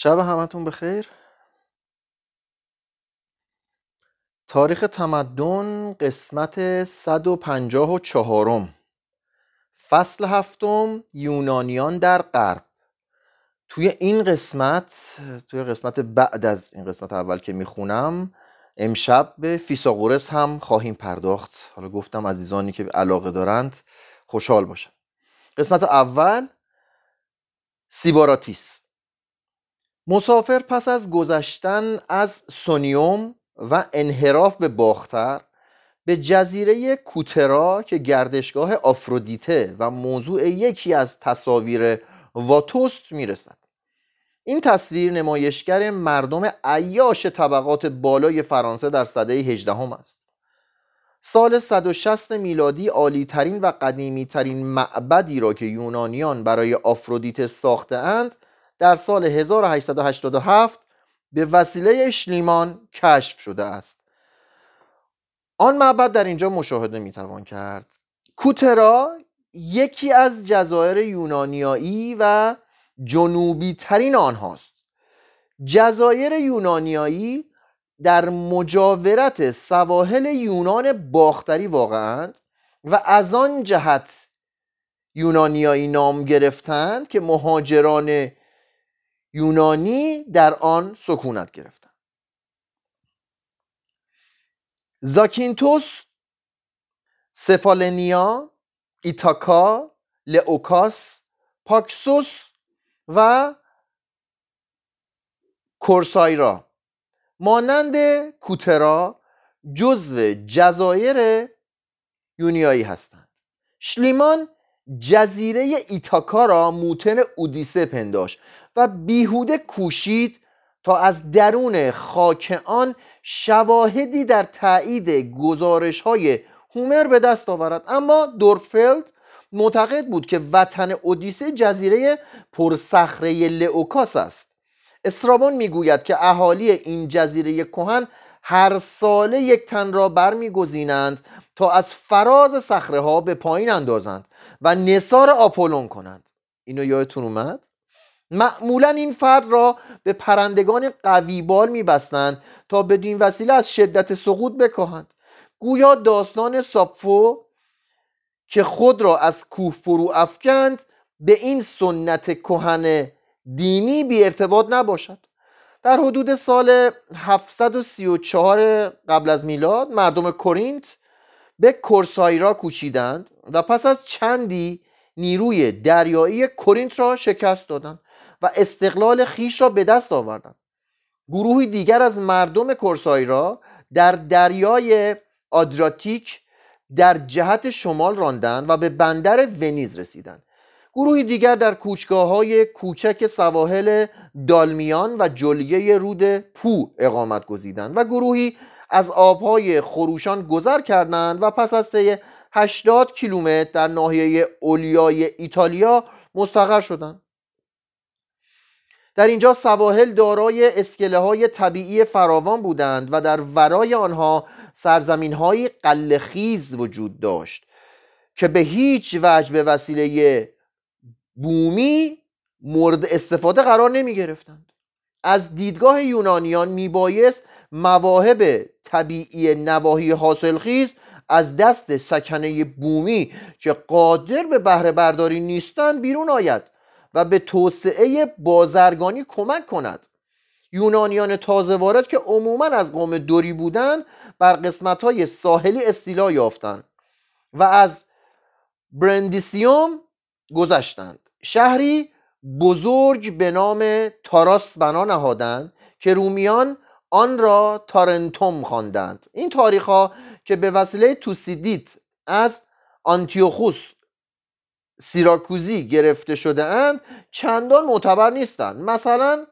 شب همتون بخیر. تاریخ تمدن قسمت 154 فصل هفتم یونانیان در غرب. توی این قسمت توی قسمت بعد از این قسمت اول که می‌خونم امشب به فیساغورس هم خواهیم پرداخت. حالا گفتم عزیزانی که علاقه دارند خوشحال باشن قسمت اول سیباراتیس. مسافر پس از گذشتن از سونیوم و انحراف به باختر به جزیره کوترا که گردشگاه آفرودیته و موضوع یکی از تصاویر واتوست می‌رسد. این تصویر نمایشگر مردم عیاش طبقات بالای فرانسه در سده 18 هم است. سال 160 میلادی عالی ترین و قدیمی ترین معبدی را که یونانیان برای آفرودیت ساخته اند در سال 1887 به وسیله شلیمان کشف شده است. آن معبد در اینجا مشاهده می‌توان کرد. کوترا یکی از جزایر یونانیایی و جنوبی ترین آنهاست. جزایر یونانیایی در مجاورت سواحل یونان باختری واقعا و از آن جهت یونانیایی نام گرفتند که مهاجران یونانی در آن سکونت گرفتند زاکینتوس سفالنیا ایتاکا لئوکاس پاکسوس و کورسایرا مانند کوترا جزو جزایر یونیایی هستند. شلیمان جزیره ایتاکا را موتن اودیسه پنداش و بیهوده کوشید تا از درون خاک آن شواهدی در تایید گزارش های هومر به دست آورد. اما دورفلد معتقد بود که وطن اودیسه جزیره پرصخره لئوکاس است. استرابون می‌گوید که اهالی این جزیره کهن هر ساله یک تن را برمیگزینند تا از فراز صخره ها به پایین اندازند و نصار آپولون کنند. اینو یادتون اومد؟ معمولا این فرد را به پرندگان قویبال میبستند تا بدین وسیله از شدت سقوط بکاهند. گویا داستان ساپفو که خود را از کوه فرو افکند به این سنت کهن دینی بی ارتباط نباشد. در حدود سال 734 قبل از میلاد مردم کورینت به کورسایرا کوچیدند و پس از چندی نیروی دریایی کورینت را شکست دادند. و استقلال خیش را به دست آوردند گروهی دیگر از مردم کورسایرا در دریای آدراتیک در جهت شمال راندند و به بندر ونیز رسیدند. گروهی دیگر در کوچگاه های کوچک سواحل دالمیان و جلیه رود پو اقامت گزیدند و گروهی از آبهای خروشان گذر کردند و پس از طی 80 کیلومتر در ناحیه اولیای ایتالیا مستقر شدند. در اینجا سواحل دارای اسکله های طبیعی فراوان بودند و در ورای آنها سرزمین های قلخیز وجود داشت که به هیچ وجه به وسیله بومی مورد استفاده قرار نمی گرفتند از دیدگاه یونانیان می بایست مواهب طبیعی نواحی حاصلخیز از دست سکنه بومی که قادر به بهره برداری نیستند بیرون آید. و به توسعه بازرگانی کمک کند. یونانیان تازه وارد که عموما از قوم دوری بودند بر قسمت های ساحلی استیلا یافتند و از برندیسیوم گذشتند. شهری بزرگ به نام تاراس بنا نهادند که رومیان آن را تارنتوم خواندند. این تاریخ ها که به وسیله توسیدیت از آنتیوخوس سیراکوزی گرفته شده اند چندان معتبر نیستند. مثلا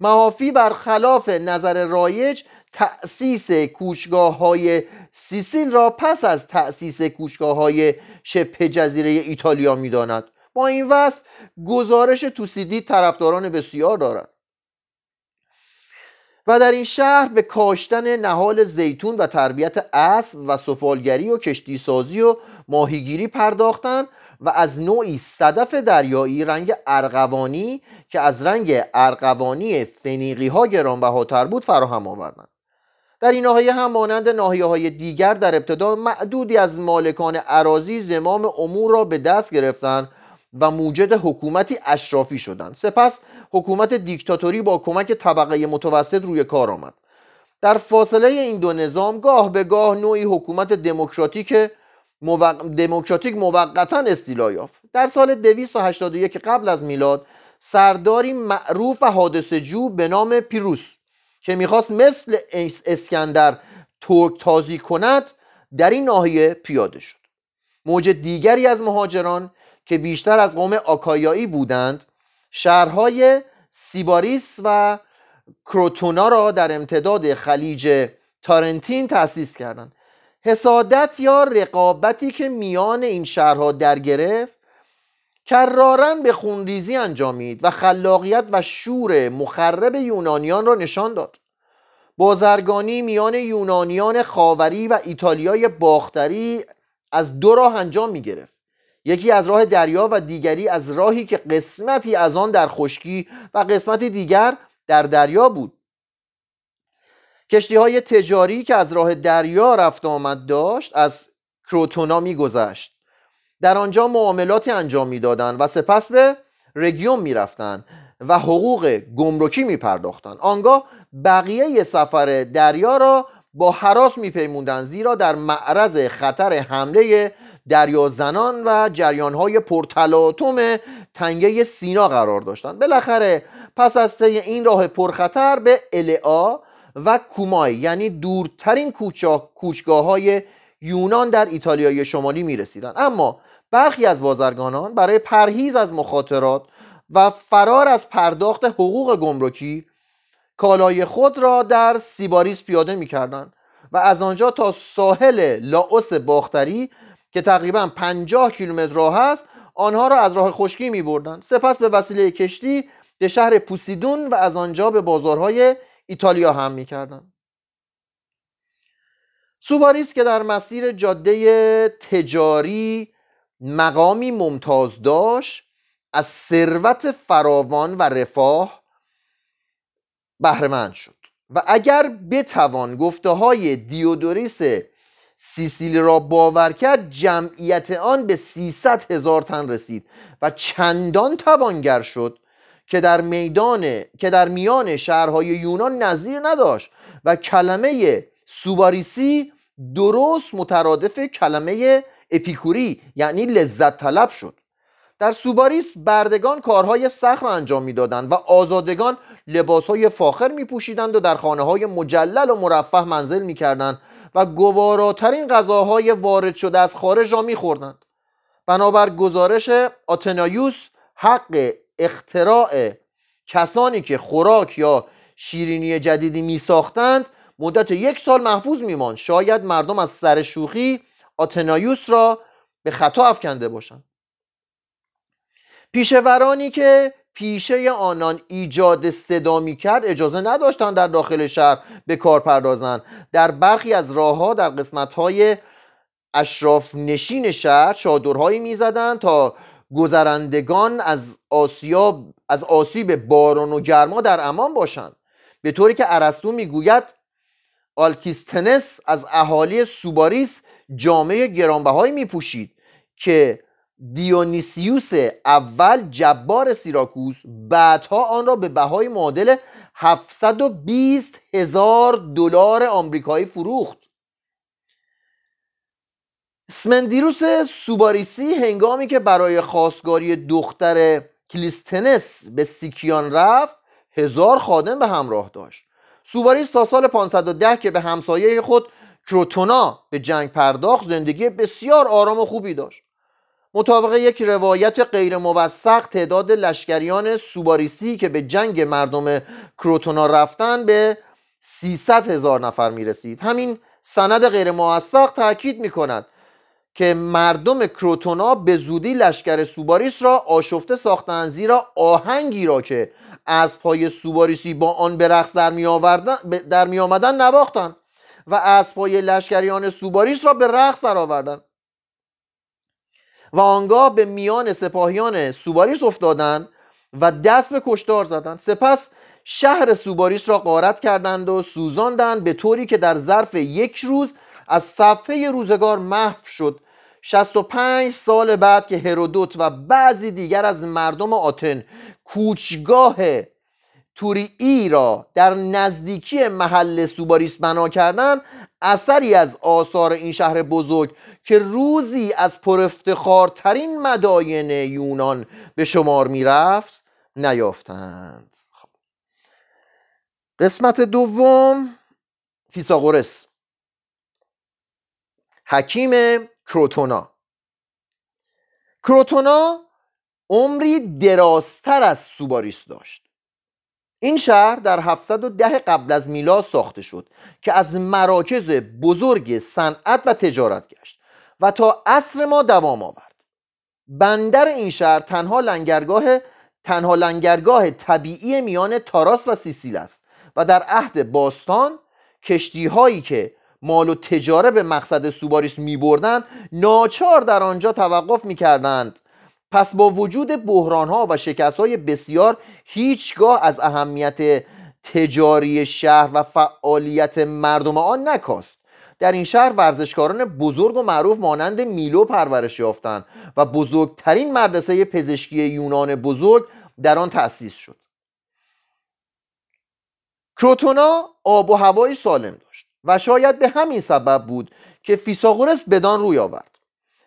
محافی برخلاف نظر رایج تأسیس کوشگاه های سیسیل را پس از تأسیس کوشگاه های شبه جزیره ایتالیا می‌داند. با این وصف گزارش توسیدی طرفداران بسیار دارد. و در این شهر به کاشتن نهال زیتون و تربیت اسب و سفالگری و کشتی سازی و ماهیگیری پرداختند و از نوعی صدف دریایی رنگ ارغوانی که از رنگ ارغوانی فنیقی ها گرانبهاتر بود فراهم آوردند در این ناحیه هم مانند ناحیه های دیگر در ابتدا معدودی از مالکان عراضی زمام امور را به دست گرفتند و موجد حکومتی اشرافی شدند سپس حکومت دیکتاتوری با کمک طبقه متوسط روی کار آمد در فاصله این دو نظام گاه به گاه نوعی حکومت دموکراتیک. دموکراتیک موقتا استیلا یافت. در سال 281 قبل از میلاد سرداری معروف و حادثه جو به نام پیروس که می‌خواست مثل اسکندر ترک تازی کند در این ناحیه پیاده شد. موج دیگری از مهاجران که بیشتر از قوم آکایایی بودند شهرهای سیباریس و کروتونا را در امتداد خلیج تارنتین تأسیس کردند. حسادت یا رقابتی که میان این شهرها در گرفت کرارن به خونریزی انجامید و خلاقیت و شور مخرب یونانیان را نشان داد. بازرگانی میان یونانیان خاوری و ایتالیای باختری از دو راه انجام می گرفت یکی از راه دریا و دیگری از راهی که قسمتی از آن در خشکی و قسمتی دیگر در دریا بود. کشتی های تجاری که از راه دریا رفت آمد داشت از کروتونا میگذشت. در آنجا معاملاتی انجام می‌دادند و سپس به رگیوم می‌رفتند و حقوق گمرکی میپرداختند. آنگاه بقیه سفر دریا را با حراس میپیموندند زیرا در معرض خطر حمله دریا زنان و جریانهای پرتلاطم تنگه سینا قرار داشتند. بالاخره پس از این راه پرخطر به العا و کومای یعنی دورترین کوچگاه های یونان در ایتالیای شمالی می رسیدن. اما برخی از بازرگانان برای پرهیز از مخاطرات و فرار از پرداخت حقوق گمرکی کالای خود را در سیباریس پیاده می کردن و از آنجا تا ساحل لاوس باختری که تقریبا 50 کیلومتر راه است آنها را از راه خشکی می بردن. سپس به وسیله کشتی به شهر پوسیدون و از آنجا به بازارهای ایتالیا حمل می‌کردن. سیباریس که در مسیر جاده تجاری مقامی ممتاز داشت از ثروت فراوان و رفاه بهرهمند شد و اگر بتوان گفته های دیودوریس سیسیلی را باور کرد جمعیت آن به 300 هزار تن رسید و چندان توانگر شد که در میدان که در میان شهرهای یونان نظیر نداشت و کلمه سوباریسی درست مترادف کلمه اپیکوری یعنی لذت طلب شد در سوباریس بردگان کارهای سخت را انجام می‌دادند و آزادگان لباسهای فاخر می پوشیدند و در خانه های مجلل و مرفه منزل می کردند و گواراترین غذاهای وارد شده از خارج را می خوردند. بنابر گزارش آتنایوس حق اختراع کسانی که خوراک یا شیرینی جدیدی می ساختند مدت یک سال محفوظ میماند. شاید مردم از سر شوخی آتنایوس را به خطا افکنده باشند. پیشورانی که پیشه آنان ایجاد صدا می کرد اجازه نداشتند در داخل شهر به کار پردازند. در برخی از راهها در قسمت های اشراف نشین شهر چادرهایی می‌زدند تا گذرندگان از آسیا از آسیب باران و گرما در امان باشند. به طوری که ارسطو می‌گوید آلکیستنس از اهالی سوباریس جامه گرانبهایی میپوشید که دیونیسیوس اول جبار سیراکوس بعدها آن را به بهای معادل 720 هزار دلار آمریکایی فروخت. سمندیروس سوباریسی هنگامی که برای خواستگاری دختر کلیستنس به سیکیان رفت هزار خادم به همراه داشت. سوباریس تا سال 510 که به همسایه خود کروتونا به جنگ پرداخت زندگی بسیار آرام و خوبی داشت. مطابق یک روایت غیر موثق تعداد لشکریان سوباریسی که به جنگ مردم کروتونا رفتن به 300 هزار نفر می رسید همین سند غیر موثق تاکید می کند که مردم کروتونا به زودی لشکر سوباریس را آشفته ساختند زیرا آهنگی را که اسب‌های سوباریسی با آن به رقص در می, در می آمدن نواختند و اسب‌های لشکریان سوباریس را به رقص درآوردند و آنگاه به میان سپاهیان سوباریس افتادند و دست به کشتار زدند. سپس شهر سوباریس را غارت کردند و سوزاندند به طوری که در ظرف یک روز از صفحه روزگار محو شد. 65 سال بعد که هرودوت و بعضی دیگر از مردم آتن کوچگاه توری را در نزدیکی محل سوباریس بنا کردند اثری از آثار این شهر بزرگ که روزی از پرافتخارترین مداین یونان به شمار می‌رفت نیافتند. خب. قسمت دوم فیساغورس حکیم کروتونا. کروتونا عمری درازتر از سوباریس داشت. این شهر در 710 قبل از میلاد ساخته شد که از مراکز بزرگ صنعت و تجارت گشت و تا عصر ما دوام آورد. بندر این شهر تنها لنگرگاه تنها لنگرگاه طبیعی میان تاراس و سیسیل است و در عهد باستان کشتی هایی که مال و تجاره به مقصد سوباریس می بردن ناچار در آنجا توقف می کردند پس با وجود بحران ها و شکست های بسیار هیچگاه از اهمیت تجاری شهر و فعالیت مردم آن نکاست. در این شهر ورزشکاران بزرگ و معروف مانند میلو پرورش یافتند و بزرگترین مدرسه پزشکی یونان بزرگ در آن تأسیس شد. کروتونا آب و هوای سالم داشت. و شاید به همین سبب بود که فیساغورس بدان روی آورد.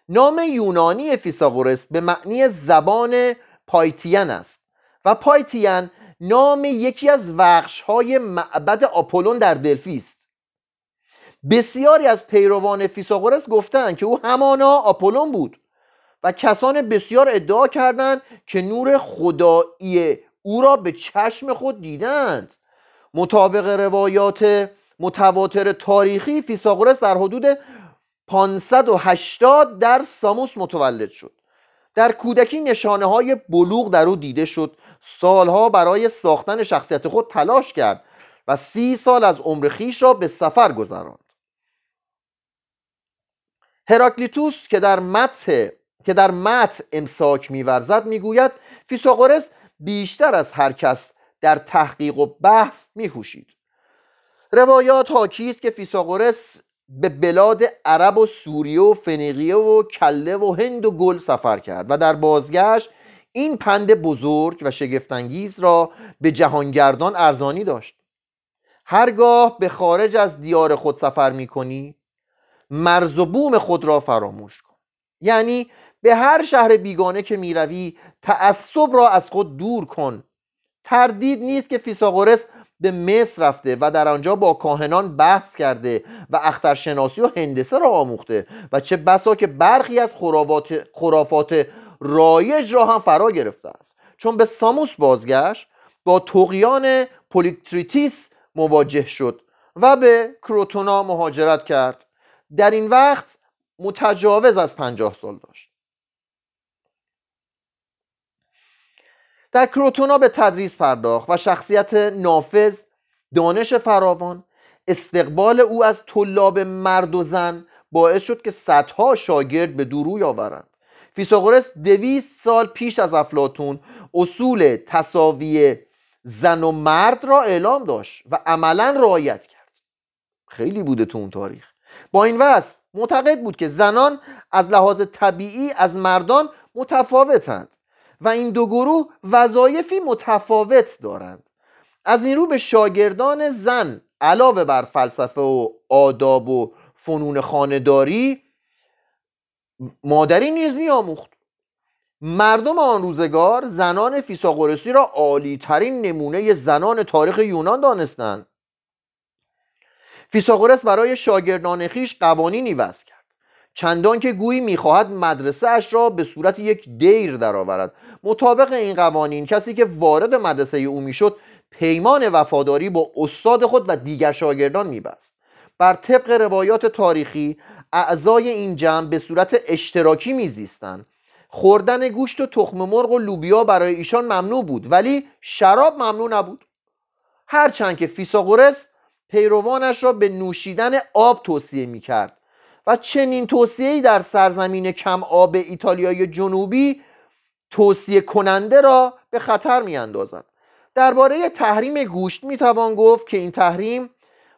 نام یونانی فیساغورس به معنی زبان پایتین است و پایتین نام یکی از وقش های معبد آپولون در دلفی است. بسیاری از پیروان فیساغورس گفتند که او همانا آپولون بود و کسان بسیار ادعا کردند که نور خدایی او را به چشم خود دیدند. مطابق روایات متواتر تاریخی فیساغورس در حدود 580 در ساموس متولد شد. در کودکی نشانه های بلوغ در او دیده شد. سالها برای ساختن شخصیت خود تلاش کرد و سی سال از عمر خویش را به سفر گذراند. هراکلیتوس که در مدح که در مدح امساک میورزد می‌گوید فیثاغورس بیشتر از هر کس در تحقیق و بحث می‌کوشید. روایات حاکی است که فیثاغورس به بلاد عرب و سوریه و فنیقیه و کلده و هند و گل سفر کرد و در بازگشت این پند بزرگ و شگفتانگیز را به جهانگردان ارزانی داشت. هرگاه به خارج از دیار خود سفر می کنی مرز و بوم خود را فراموش کن. یعنی به هر شهر بیگانه که می‌روی تعصب را از خود دور کن. تردید نیست که فیساغورس به مصر رفته و در آنجا با کاهنان بحث کرده و اخترشناسی و هندسه را آموخته و چه بسا که برخی از خرافات, خرافات رایج را هم فرا گرفته است. چون به ساموس بازگشت با تقیان پولیکتریتیس مواجه شد و به کروتونا مهاجرت کرد. در این وقت متجاوز از پنجاه سال داشت. در کروتونا به تدریس پرداخت و شخصیت نافذ دانش فراوان استقبال او از طلاب مرد و زن باعث شد که صدها شاگرد به دروی آورند. فیساغورس دویست سال پیش از افلاتون اصول تصاوی زن و مرد را اعلام داشت و عملا رعایت کرد. خیلی بوده تو اون تاریخ. با این وصف معتقد بود که زنان از لحاظ طبیعی از مردان متفاوتند. و این دو گروه وظایفی متفاوت دارند. از این رو به شاگردان زن علاوه بر فلسفه و آداب و فنون خانداری مادری نیز میآموخت. مردم آن روزگار زنان فیساغورسی را عالی ترین نمونه زنان تاریخ یونان دانستند. فیساغورس برای شاگردان خیش قوانینی وضع چندان که گویی می‌خواهد مدرسه اش را به صورت یک دیر درآورد. مطابق این قوانین کسی که وارد مدرسه او می‌شد پیمان وفاداری با استاد خود و دیگر شاگردان میبست. بر طبق روایات تاریخی اعضای این جمع به صورت اشتراکی میزیستند. خوردن گوشت و تخم مرغ و لوبیا برای ایشان ممنوع بود ولی شراب ممنوع نبود. هرچند که فیساغورس پیروانش را به نوشیدن آب توصیه می‌کرد. و چنین توصیه‌ای در سرزمین کم آب ایتالیای جنوبی توصیه کننده را به خطر می اندازد درباره تحریم گوشت می توان گفت که این تحریم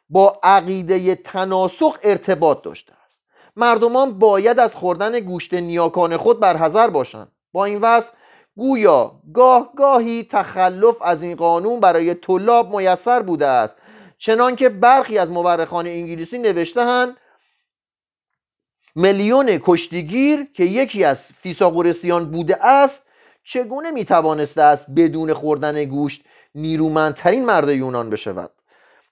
با عقیده تناسخ ارتباط داشته است. مردمان باید از خوردن گوشت نیاکان خود برحذر باشند. با این وصف گویا گاه گاهی تخلف از این قانون برای طلاب میسر بوده است چنانکه برخی از مورخان انگلیسی نوشتهاند میلیون کشتیگیر که یکی از فیساغورسیان بوده است چگونه می‌توانسته است بدون خوردن گوشت نیرومندترین مرد یونان بشود؟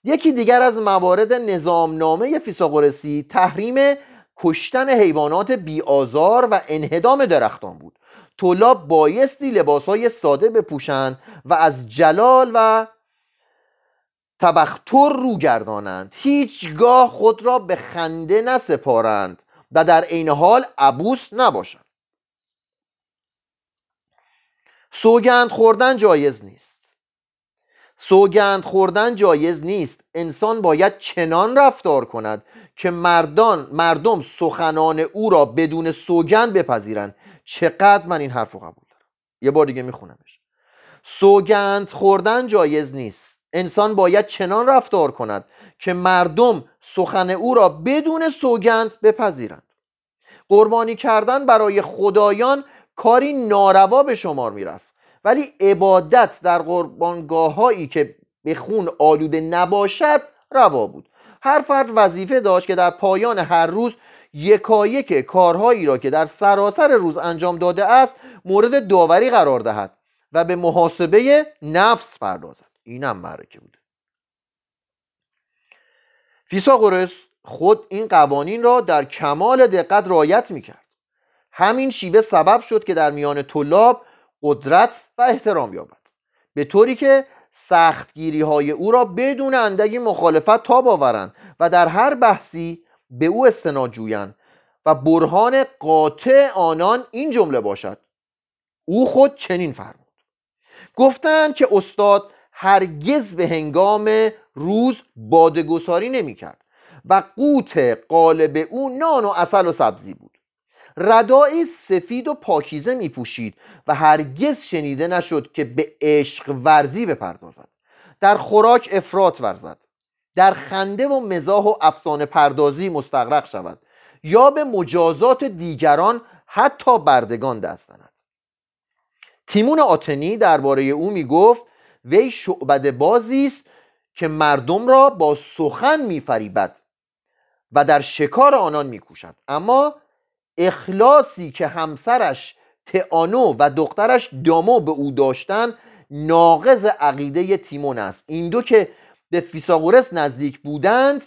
یکی دیگر از موارد نظامنامه فیساغورسی تحریم کشتن حیوانات بیآزار و انهدام درختان بود. طلاب بایستی لباسهای ساده بپوشند و از جلال و تبختر رو گردانند. هیچگاه خود را به خنده نسپارند. و در عین حال عبوس نباشند. سوگند خوردن جایز نیست. سوگند خوردن جایز نیست. انسان باید چنان رفتار کند که مردان مردم سخنان او را بدون سوگند بپذیرند. چقدر من این حرف رو قبول دارم؟ یه بار دیگه میخونمش. سوگند خوردن جایز نیست. انسان باید چنان رفتار کند که مردم سخن او را بدون سوگند بپذیرند. قربانی کردن برای خدایان کاری ناروا به شمار می‌رفت. ولی عبادت در قربانگاه هایی که به خون آلوده نباشد روا بود. هر فرد وظیفه داشت که در پایان هر روز یکایک کارهایی را که در سراسر روز انجام داده است مورد داوری قرار دهد و به محاسبه نفس پردازد. اینم معرکه بوده. فیساغورس خود این قوانین را در کمال دقت رعایت می‌کرد. همین شیوه سبب شد که در میان طلاب قدرت و احترام یابد. به طوری که سختگیری های او را بدون اندکی مخالفت تاب آورند و در هر بحثی به او استناد جویند و برهان قاطع آنان این جمله باشد. او خود چنین فرمود. گفتند که استاد هرگز به هنگام روز بادگساری نمی کرد و قوت قالب او نان و اصل و سبزی بود. ردای سفید و پاکیزه می پوشید و هرگز شنیده نشد که به عشق ورزی بپردازد. در خوراک افراط ورزد. در خنده و مزاح و افسانه پردازی مستغرق شود یا به مجازات دیگران حتی بردگان دست زند تیمون آتنی درباره او می گفت وی شعبد بازی است که مردم را با سخن میفریبد و در شکار آنان میکوشد. اما اخلاصی که همسرش تئانو و دخترش دامو به او داشتن ناقض عقیده تیمون است. این دو که به فیساغورس نزدیک بودند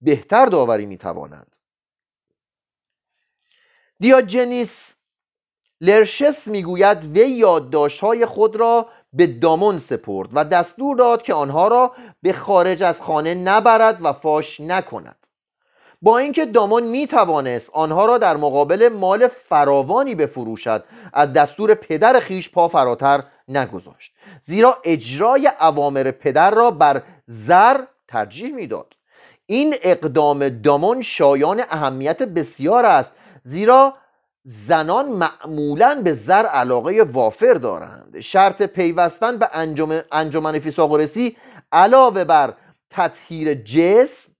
بهتر داوری می‌توانند. دیاجنیس لرشس می‌گوید وی یادداشتهای خود را به دامون سپرد و دستور داد که آنها را به خارج از خانه نبرد و فاش نکند. با اینکه دامون می توانست آنها را در مقابل مال فراوانی بفروشد از دستور پدر خیش پا فراتر نگذاشت. زیرا اجرای اوامر پدر را بر زر ترجیح می‌داد. این اقدام دامون شایان اهمیت بسیار است زیرا زنان معمولا به زر علاقه وافر دارند. شرط پیوستن به انجام انجمن فیساغورسی علاوه بر تطهیر جسم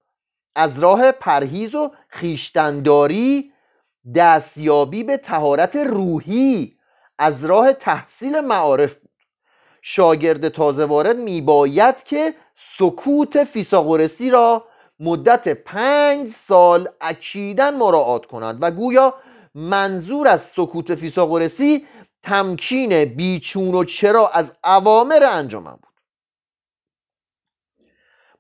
از راه پرهیز و خیشتنداری دستیابی به تهارت روحی از راه تحصیل معارف بود. شاگرد تازه وارد میباید که سکوت فیساغورسی را مدت پنج سال اکیدن مراعات کند و گویا منظور از سکوت فیساغورسی تمکین بیچون و چرا از عوامر انجامن بود.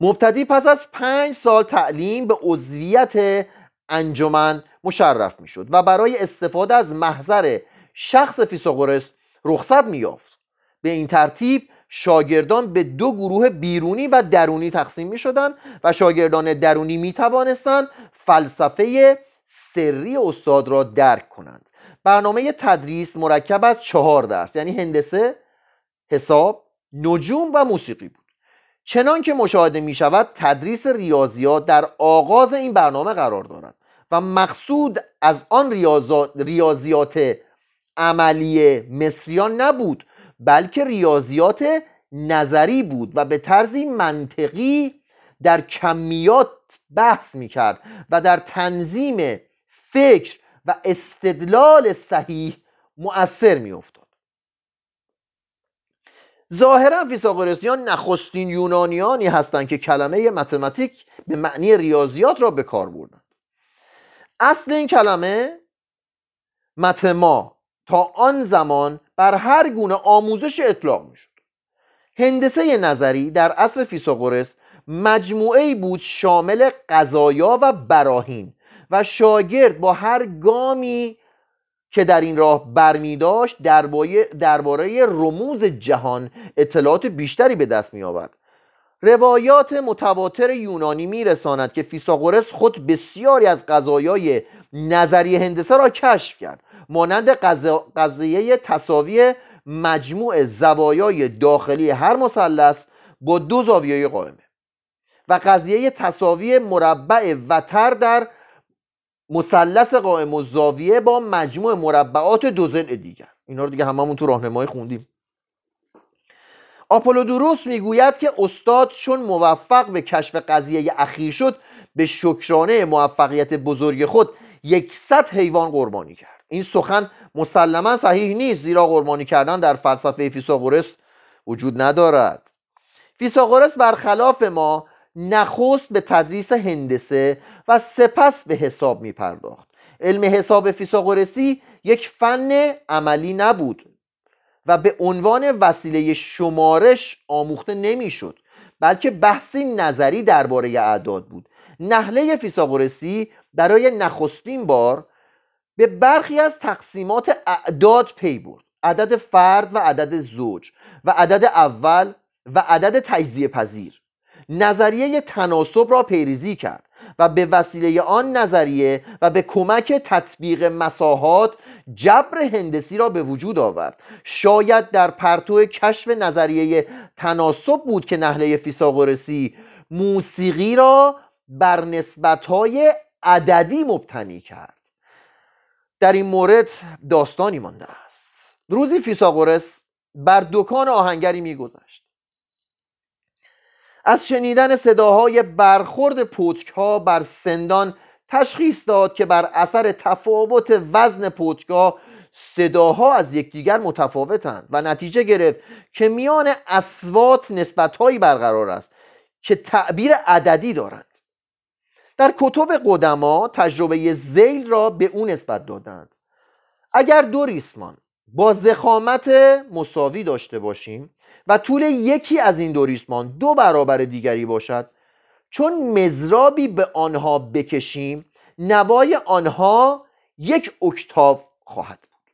مبتدی پس از پنج سال تعلیم به عضویت انجمن مشرف می‌شد و برای استفاده از محضر شخص فیساغورس رخصت میافت به این ترتیب شاگردان به دو گروه بیرونی و درونی تقسیم می شدن و شاگردان درونی می توانستند فلسفه سری استاد را درک کنند. برنامه تدریس مرکب از چهار درس یعنی هندسه حساب نجوم و موسیقی بود. چنان که مشاهده می شود تدریس ریاضیات در آغاز این برنامه قرار دارد و مقصود از آن ریاضیات عملی مصریان نبود بلکه ریاضیات نظری بود و به طرزی منطقی در کمیات بحث می‌کرد و در تنظیم فکر و استدلال صحیح مؤثر میافتاد. ظاهرا فیثاغورسیان نخستین یونانیانی هستند که کلمه متمتیک به معنی ریاضیات را به کار بردند. اصل این کلمه متما تا آن زمان بر هر گونه آموزش اطلاق می‌شد. هندسه نظری در اصل فیثاغورس مجموعه بود شامل قضایا و براهین و شاگرد با هر گامی که در این راه برمی داشت درباره رموز جهان اطلاعات بیشتری به دست می آورد. روایات متواتر یونانی می رساند که فیساغورس خود بسیاری از قضایای نظری هندسه را کشف کرد مانند قضیه تصاوی مجموع زوایای داخلی هر مثلث با دو زاویه قائمه و قضیه تصاوی مربع وتر در مثلث قائم و با مجموع مربعات دو ضلع دیگر. اینا رو دیگه هممون تو راهنمایی خوندیم. آپولودوروس می‌گوید که استاد چون موفق به کشف قضیه اخیر شد به شکرانه موفقیت بزرگ خود یکصد حیوان قربانی کرد. این سخن مسلما صحیح نیست زیرا قربانی کردن در فلسفه فیثاغورس وجود ندارد. فیثاغورس برخلاف ما نخست به تدریس هندسه و سپس به حساب می پرداخت علم حساب فیثاغورسی یک فن عملی نبود و به عنوان وسیله شمارش آموخته نمی‌شد بلکه بحثی نظری درباره اعداد بود. نحله فیثاغورسی برای نخستین بار به برخی از تقسیمات اعداد پی برد. عدد فرد و عدد زوج و عدد اول و عدد تجزیه پذیر نظریه تناسب را پیریزی کرد. و به وسیله آن نظریه و به کمک تطبیق مساحات جبر هندسی را به وجود آورد. شاید در پرتو کشف نظریه تناسب بود که نحله فیساغورسی موسیقی را بر نسبتهای عددی مبتنی کرد. در این مورد داستانی مانده است. روزی فیساغورس بر دکان آهنگری میگذشت. از شنیدن صداهای برخورد پوتک ها بر سندان تشخیص داد که بر اثر تفاوت وزن پوتکا صداها از یکدیگر متفاوتند و نتیجه گرفت که میان اسوات نسبتهایی برقرار است که تعبیر عددی دارند. در کتب قدما تجربه زیل را به او نسبت دادند. اگر دو ریسمان با زخامت مساوی داشته باشیم و طول یکی از این دو ریسمان دو برابر دیگری باشد. چون مزرابی به آنها بکشیم نوای آنها یک اکتاف خواهد بود.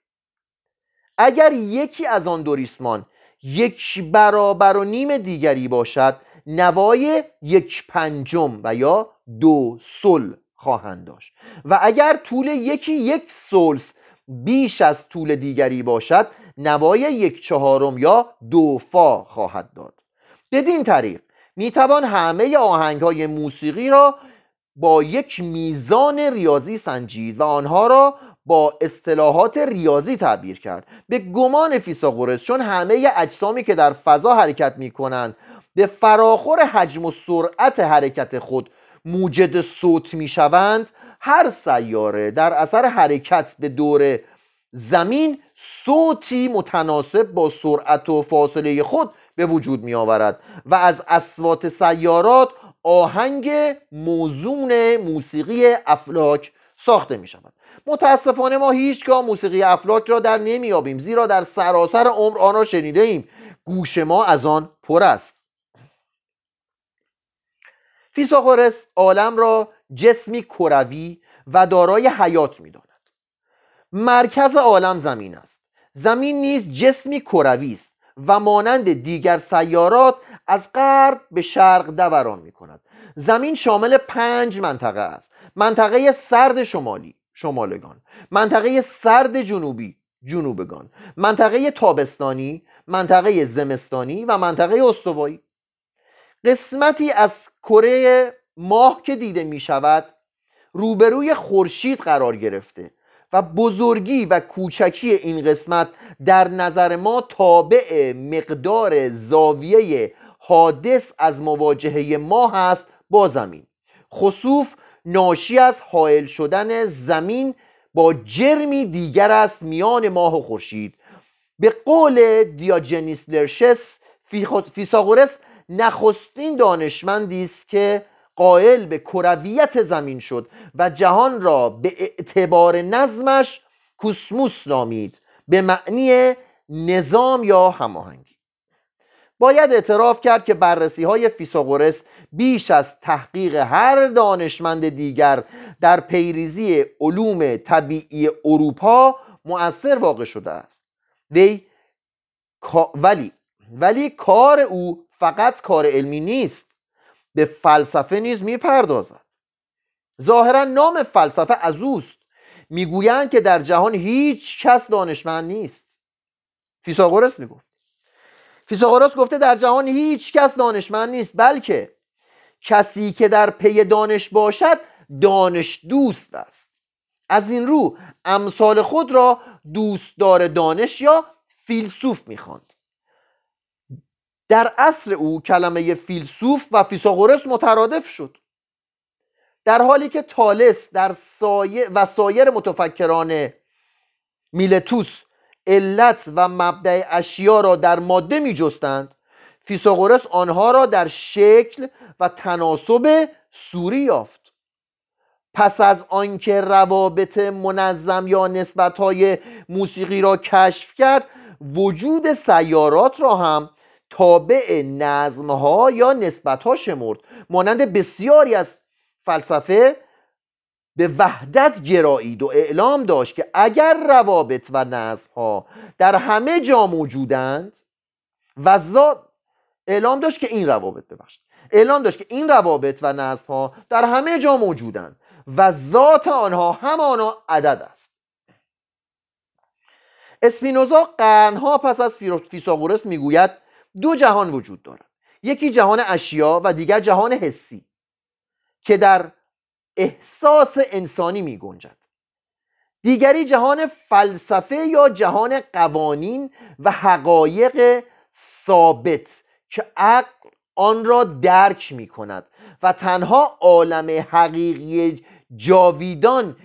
اگر یکی از آن دو ریسمان یک برابر و نیم دیگری باشد نوای یک پنجم و یا دو سل خواهند داشت. و اگر طول یکی یک سلس بیش از طول دیگری باشد نوای یک چهارم یا دو فا خواهد داد. بدین طریق می‌توان همه آهنگ های موسیقی را با یک میزان ریاضی سنجید و آنها را با اصطلاحات ریاضی تعبیر کرد. به گمان فیساغورس چون همه اجسامی که در فضا حرکت می کنند به فراخور حجم و سرعت حرکت خود موجد صوت می شوند هر سیاره در اثر حرکت به دور زمین صوتی متناسب با سرعت و فاصله خود به وجود می آورد و از اسوات سیارات آهنگ موزون موسیقی افلاک ساخته می شود متاسفانه ما هیچگاه موسیقی افلاک را در نمیابیم زیرا در سراسر عمر آن را شنیده ایم گوش ما از آن پر است. فیساغورس عالم را جسمی کروی و دارای حیات می‌داند. مرکز عالم زمین است. زمین نیز جسمی کروی است و مانند دیگر سیارات از غرب به شرق دوران می کند. زمین شامل پنج منطقه است. منطقه سرد شمالی شمالگان. منطقه سرد جنوبی جنوبگان. منطقه تابستانی منطقه زمستانی و منطقه استوایی. قسمتی از کره ماه که دیده می شود روبروی خورشید قرار گرفته. و بزرگی و کوچکی این قسمت در نظر ما تابع مقدار زاویه حادث از مواجهه ما هست با زمین. خصوف ناشی از حائل شدن زمین با جرمی دیگر است میان ماه و خورشید. به قول دیاجنیس لرشس فیساغورس نخستین دانشمندی است که قائل به کرویت زمین شد و جهان را به اعتبار نظمش کوسموس نامید به معنی نظام یا هماهنگی. باید اعتراف کرد که بررسی های فیساغورس بیش از تحقیق هر دانشمند دیگر در پیریزی علوم طبیعی اروپا مؤثر واقع شده است. وی ولی ولی کار او فقط کار علمی نیست. به فلسفه نیز می‌پردازد. ظاهرا نام فلسفه از اوست. می‌گویند که در جهان هیچ کس دانشمند نیست. فیساغورس می‌گفت. فیساغورس گفته در جهان هیچ کس دانشمند نیست بلکه کسی که در پی دانش باشد دانش دوست است. از این رو امثال خود را دوستدار دانش یا فیلسوف می‌خواند. در عصر او کلمه فیلسوف و فیساغورس مترادف شد. در حالی که تالس در سایه و سایر متفکران میلتوس علت و مبدع اشیا را در ماده می جستند فیساغورس آنها را در شکل و تناسب سوری یافت. پس از آنکه روابط منظم یا نسبتهای موسیقی را کشف کرد وجود سیارات را هم تابع نظمها یا نسبتها شمرد. مانند بسیاری از فلسفه به وحدت گرایید و اعلام داشت که اگر روابط و نظمها در همه جا موجودند و ذات اعلام داشت که این روابط ببخشید. اعلام داشت که این روابط و نظمها در همه جا موجودند و ذات آنها همانا عدد است. اسپینوزا قرنها پس از فیساغورس می‌گوید دو جهان وجود دارد یکی جهان اشیا و دیگر جهان حسی که در احساس انسانی می گنجد دیگری جهان فلسفه یا جهان قوانین و حقایق ثابت که عقل آن را درک می کند و تنها عالم حقیقی جاویدان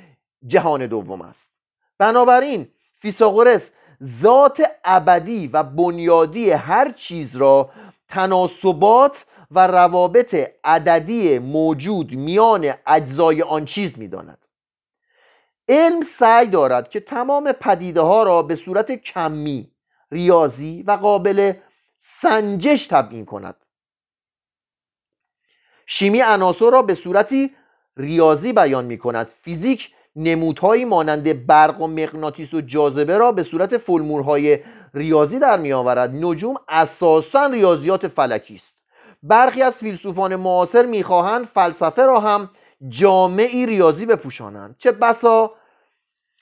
جهان دوم است. بنابراین فیساغورس ذات ابدی و بنیادی هر چیز را تناسبات و روابط عددی موجود میان اجزای آن چیز می‌داند. علم سعی دارد که تمام پدیده ها را به صورت کمی ریاضی و قابل سنجش تبیین کند. شیمی عناصر را به صورتی ریاضی بیان می کند فیزیک نمودهایی مانند برق و مغناطیس و جاذبه را به صورت فرمولهای ریاضی در می آورد. نجوم اساسا ریاضیات فلکی است. برخی از فیلسوفان معاصر می‌خواهند فلسفه را هم جامعی ریاضی بپوشانند. چه بسا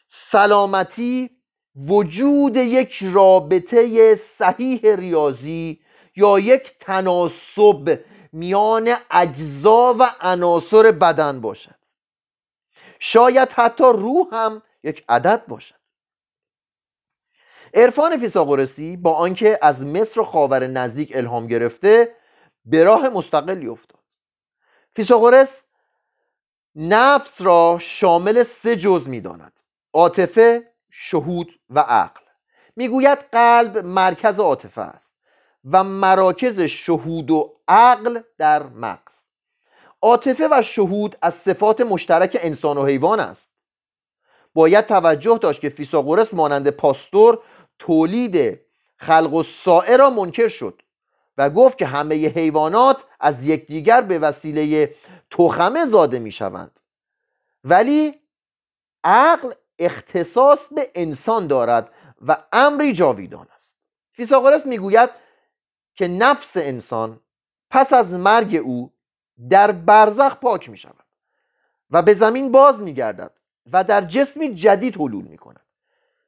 سلامتی وجود یک رابطه صحیح ریاضی یا یک تناسب میان اجزا و عناصر بدن باشد. شاید حتی روح هم یک عدد باشد. عرفان فیساغورسی با آنکه از مصر و خاور نزدیک الهام گرفته به راه مستقلی افتاد. فیساغورس نفس را شامل سه جز می‌داند عاطفه شهود و عقل. می‌گوید قلب مرکز عاطفه است و مراکز شهود و عقل در مغز. عاطفه و شهود از صفات مشترک انسان و حیوان است. باید توجه داشت که فیساغورس مانند پاستور تولید خلق و سائر را منکر شد و گفت که همه حیوانات از یکدیگر به وسیله تخمه زاده می شوند ولی عقل اختصاص به انسان دارد و امری جاویدان است. فیساغورس می‌گوید که نفس انسان پس از مرگ او در برزخ پاک می شود و به زمین باز می گردد و در جسمی جدید حلول می کند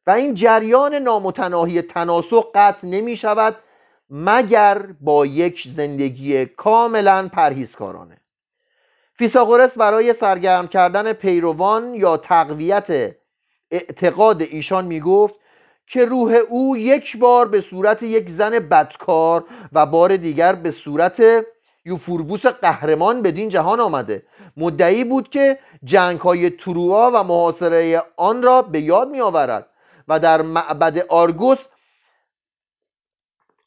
و این جریان نامتناهی تناسق قطع نمی شود مگر با یک زندگی کاملا پرهیزکارانه. فیساغورس برای سرگرم کردن پیروان یا تقویت اعتقاد ایشان می‌گفت که روح او یک بار به صورت یک زن بدکار و بار دیگر به صورت یوفوربوس قهرمان به دین جهان آمده. مدعی بود که جنگ های تروا و محاصره آن را به یاد می آورد و در معبد آرگوس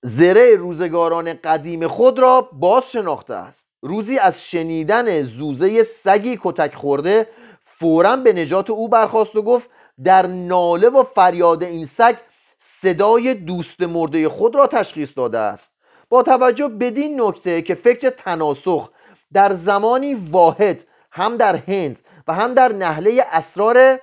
زره روزگاران قدیم خود را باز شناخته است. روزی از شنیدن زوزه سگی کتک خورده فورا به نجات او برخواست و گفت در ناله و فریاد این سگ صدای دوست مرده خود را تشخیص داده است. با توجه بدین نکته که فکر تناسخ در زمانی واحد هم در هند و هم در نحله اسرار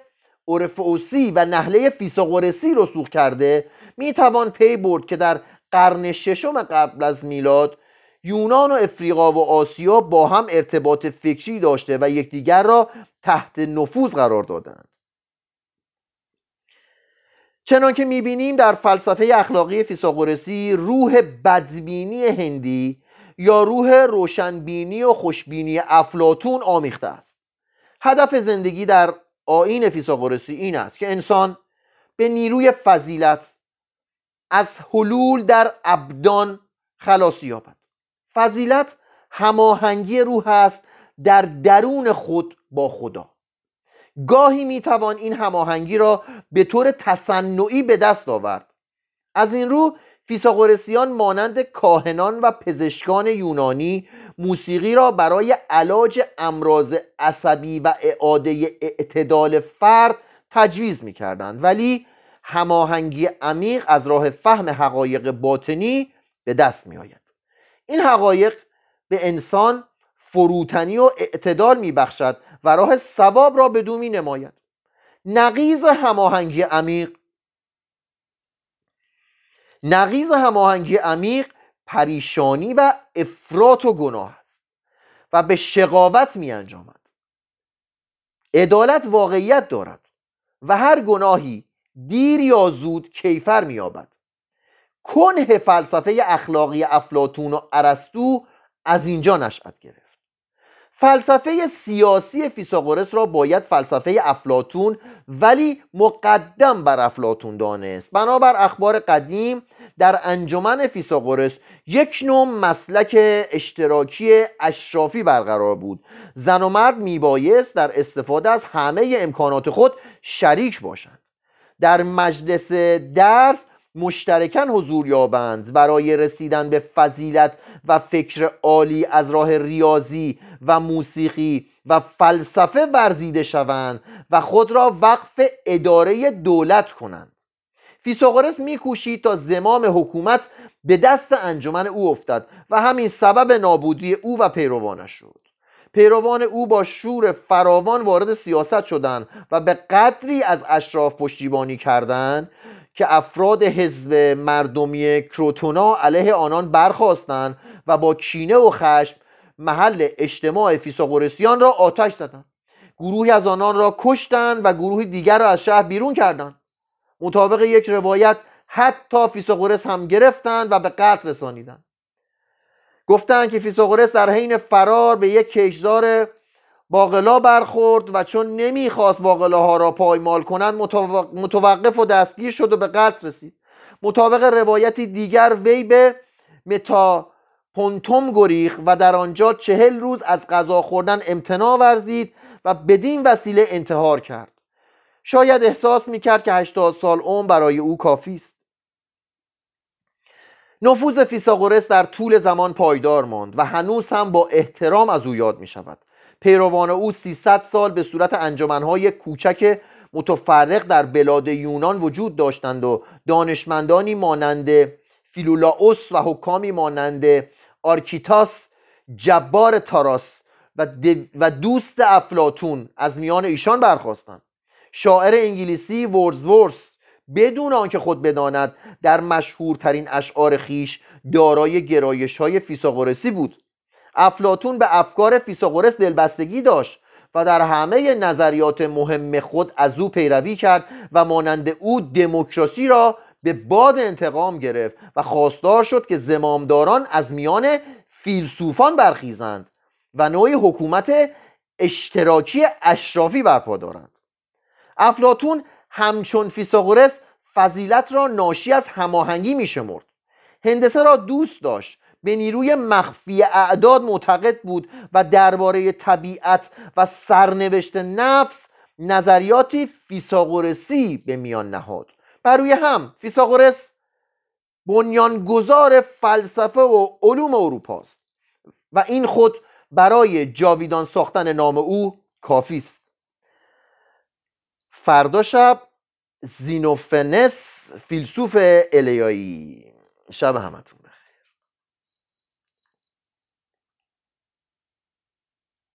اورفوسی و نحله فیساغورسی رسوخ کرده می‌توان پی برد که در قرن ششم قبل از میلاد یونان و افریقا و آسیا با هم ارتباط فکری داشته و یکدیگر را تحت نفوذ قرار دادند. چنان که می‌بینیم در فلسفه اخلاقی فیساغورسی روح بدبینی هندی یا روح روشنبینی و خوشبینی افلاتون آمیخته است. هدف زندگی در آین فیساغورسی این است که انسان به نیروی فضیلت از حلول در ابدان خلاصی یابد. فضیلت هماهنگی روح است در درون خود با خدا. گاهی می‌توان این هماهنگی را به طور تصنعی به دست آورد. از این رو فیساغورسیان مانند کاهنان و پزشکان یونانی موسیقی را برای علاج امراض عصبی و اعاده اعتدال فرد تجویز می کردند ولی هماهنگی عمیق از راه فهم حقایق باطنی به دست می آید این حقایق به انسان فروتنی و اعتدال می بخشد و راه ثواب را به می نماید. نقیز هماهنگی عمیق. نقیز هماهنگی عمیق پریشانی و افراط و گناه است و به شقاوت می انجامد. عدالت واقعیت دارد و هر گناهی دیر یا زود کیفر مییابد کنه فلسفه اخلاقی افلاتون و ارسطو از اینجا نشأت گرفت. فلسفه سیاسی فیساغورس را باید فلسفه افلاتون ولی مقدم بر افلاتون دانست. بنابر اخبار قدیم در انجمن فیساغورس یک نوع مسلک اشتراکی اشرافی برقرار بود. زن و مرد میبایست در استفاده از همه امکانات خود شریک باشند. در مجلس درس مشترکن حضور یابند. برای رسیدن به فضیلت و فکر عالی از راه ریاضی و موسیقی و فلسفه ورزیده شوند و خود را وقف اداره دولت کنند. فیساغورس میکوشید تا زمام حکومت به دست انجمن او افتد و همین سبب نابودی او و پیروانش شد. پیروان او با شور فراوان وارد سیاست شدند و به قدری از اشراف پشتیبانی کردند که افراد حزب مردمی کروتونا علیه آنان برخواستند و با کینه و خشم محل اجتماع فیساغورسیان را آتش زدند. گروهی از آنان را کشتند و گروهی دیگر را از شهر بیرون کردند. مطابق یک روایت حتی فیساغورس هم گرفتند و به قتل رسانیدند. گفتند که فیساغورس در حین فرار به یک کشزار باقلا برخورد و چون نمی‌خواست باقلاها را پایمال کنند متوقف و دستگیر شد و به قتل رسید. مطابق روایتی دیگر وی به متا پونتوم گریخ و در آنجا چهل روز از غذا خوردن امتناع ورزید و بدین وسیله انتحار کرد. شاید احساس می‌کرد که هشتاد سال عمر برای او کافی است. نفوذ فیساغورس در طول زمان پایدار ماند و هنوز هم با احترام از او یاد می شود پیروان او 300 سال به صورت انجمنهای کوچک متفرق در بلاد یونان وجود داشتند و دانشمندانی مانند فیلولاوس و حکامی مانند آرکیتاس جبار تاراس و, دوست افلاطون از میان ایشان برخاستند شاعر انگلیسی وردزورث بدون آنکه خود بداند در مشهورترین اشعار خویش دارای گرایش های فیثاغورسی بود. افلاتون به افکار فیساغورس دلبستگی داشت و در همه نظریات مهم خود از او پیروی کرد و مانند او دموکراسی را به باد انتقام گرفت و خواستار شد که زمامداران از میان فیلسوفان برخیزند و نوعی حکومت اشتراکی اشرافی برپا دارند. افلاتون همچون فیساغورس فضیلت را ناشی از هماهنگی میشمرد. هندسه را دوست داشت به نیروی مخفی اعداد معتقد بود و درباره طبیعت و سرنوشت نفس نظریاتی فیساغورسی به میان نهاد. بر روی هم فیساغورس بنیانگذار فلسفه و علوم اروپاست و این خود برای جاویدان ساختن نام او کافی است. فردا شب زینوفنس فیلسوف الیایی. شب همتون.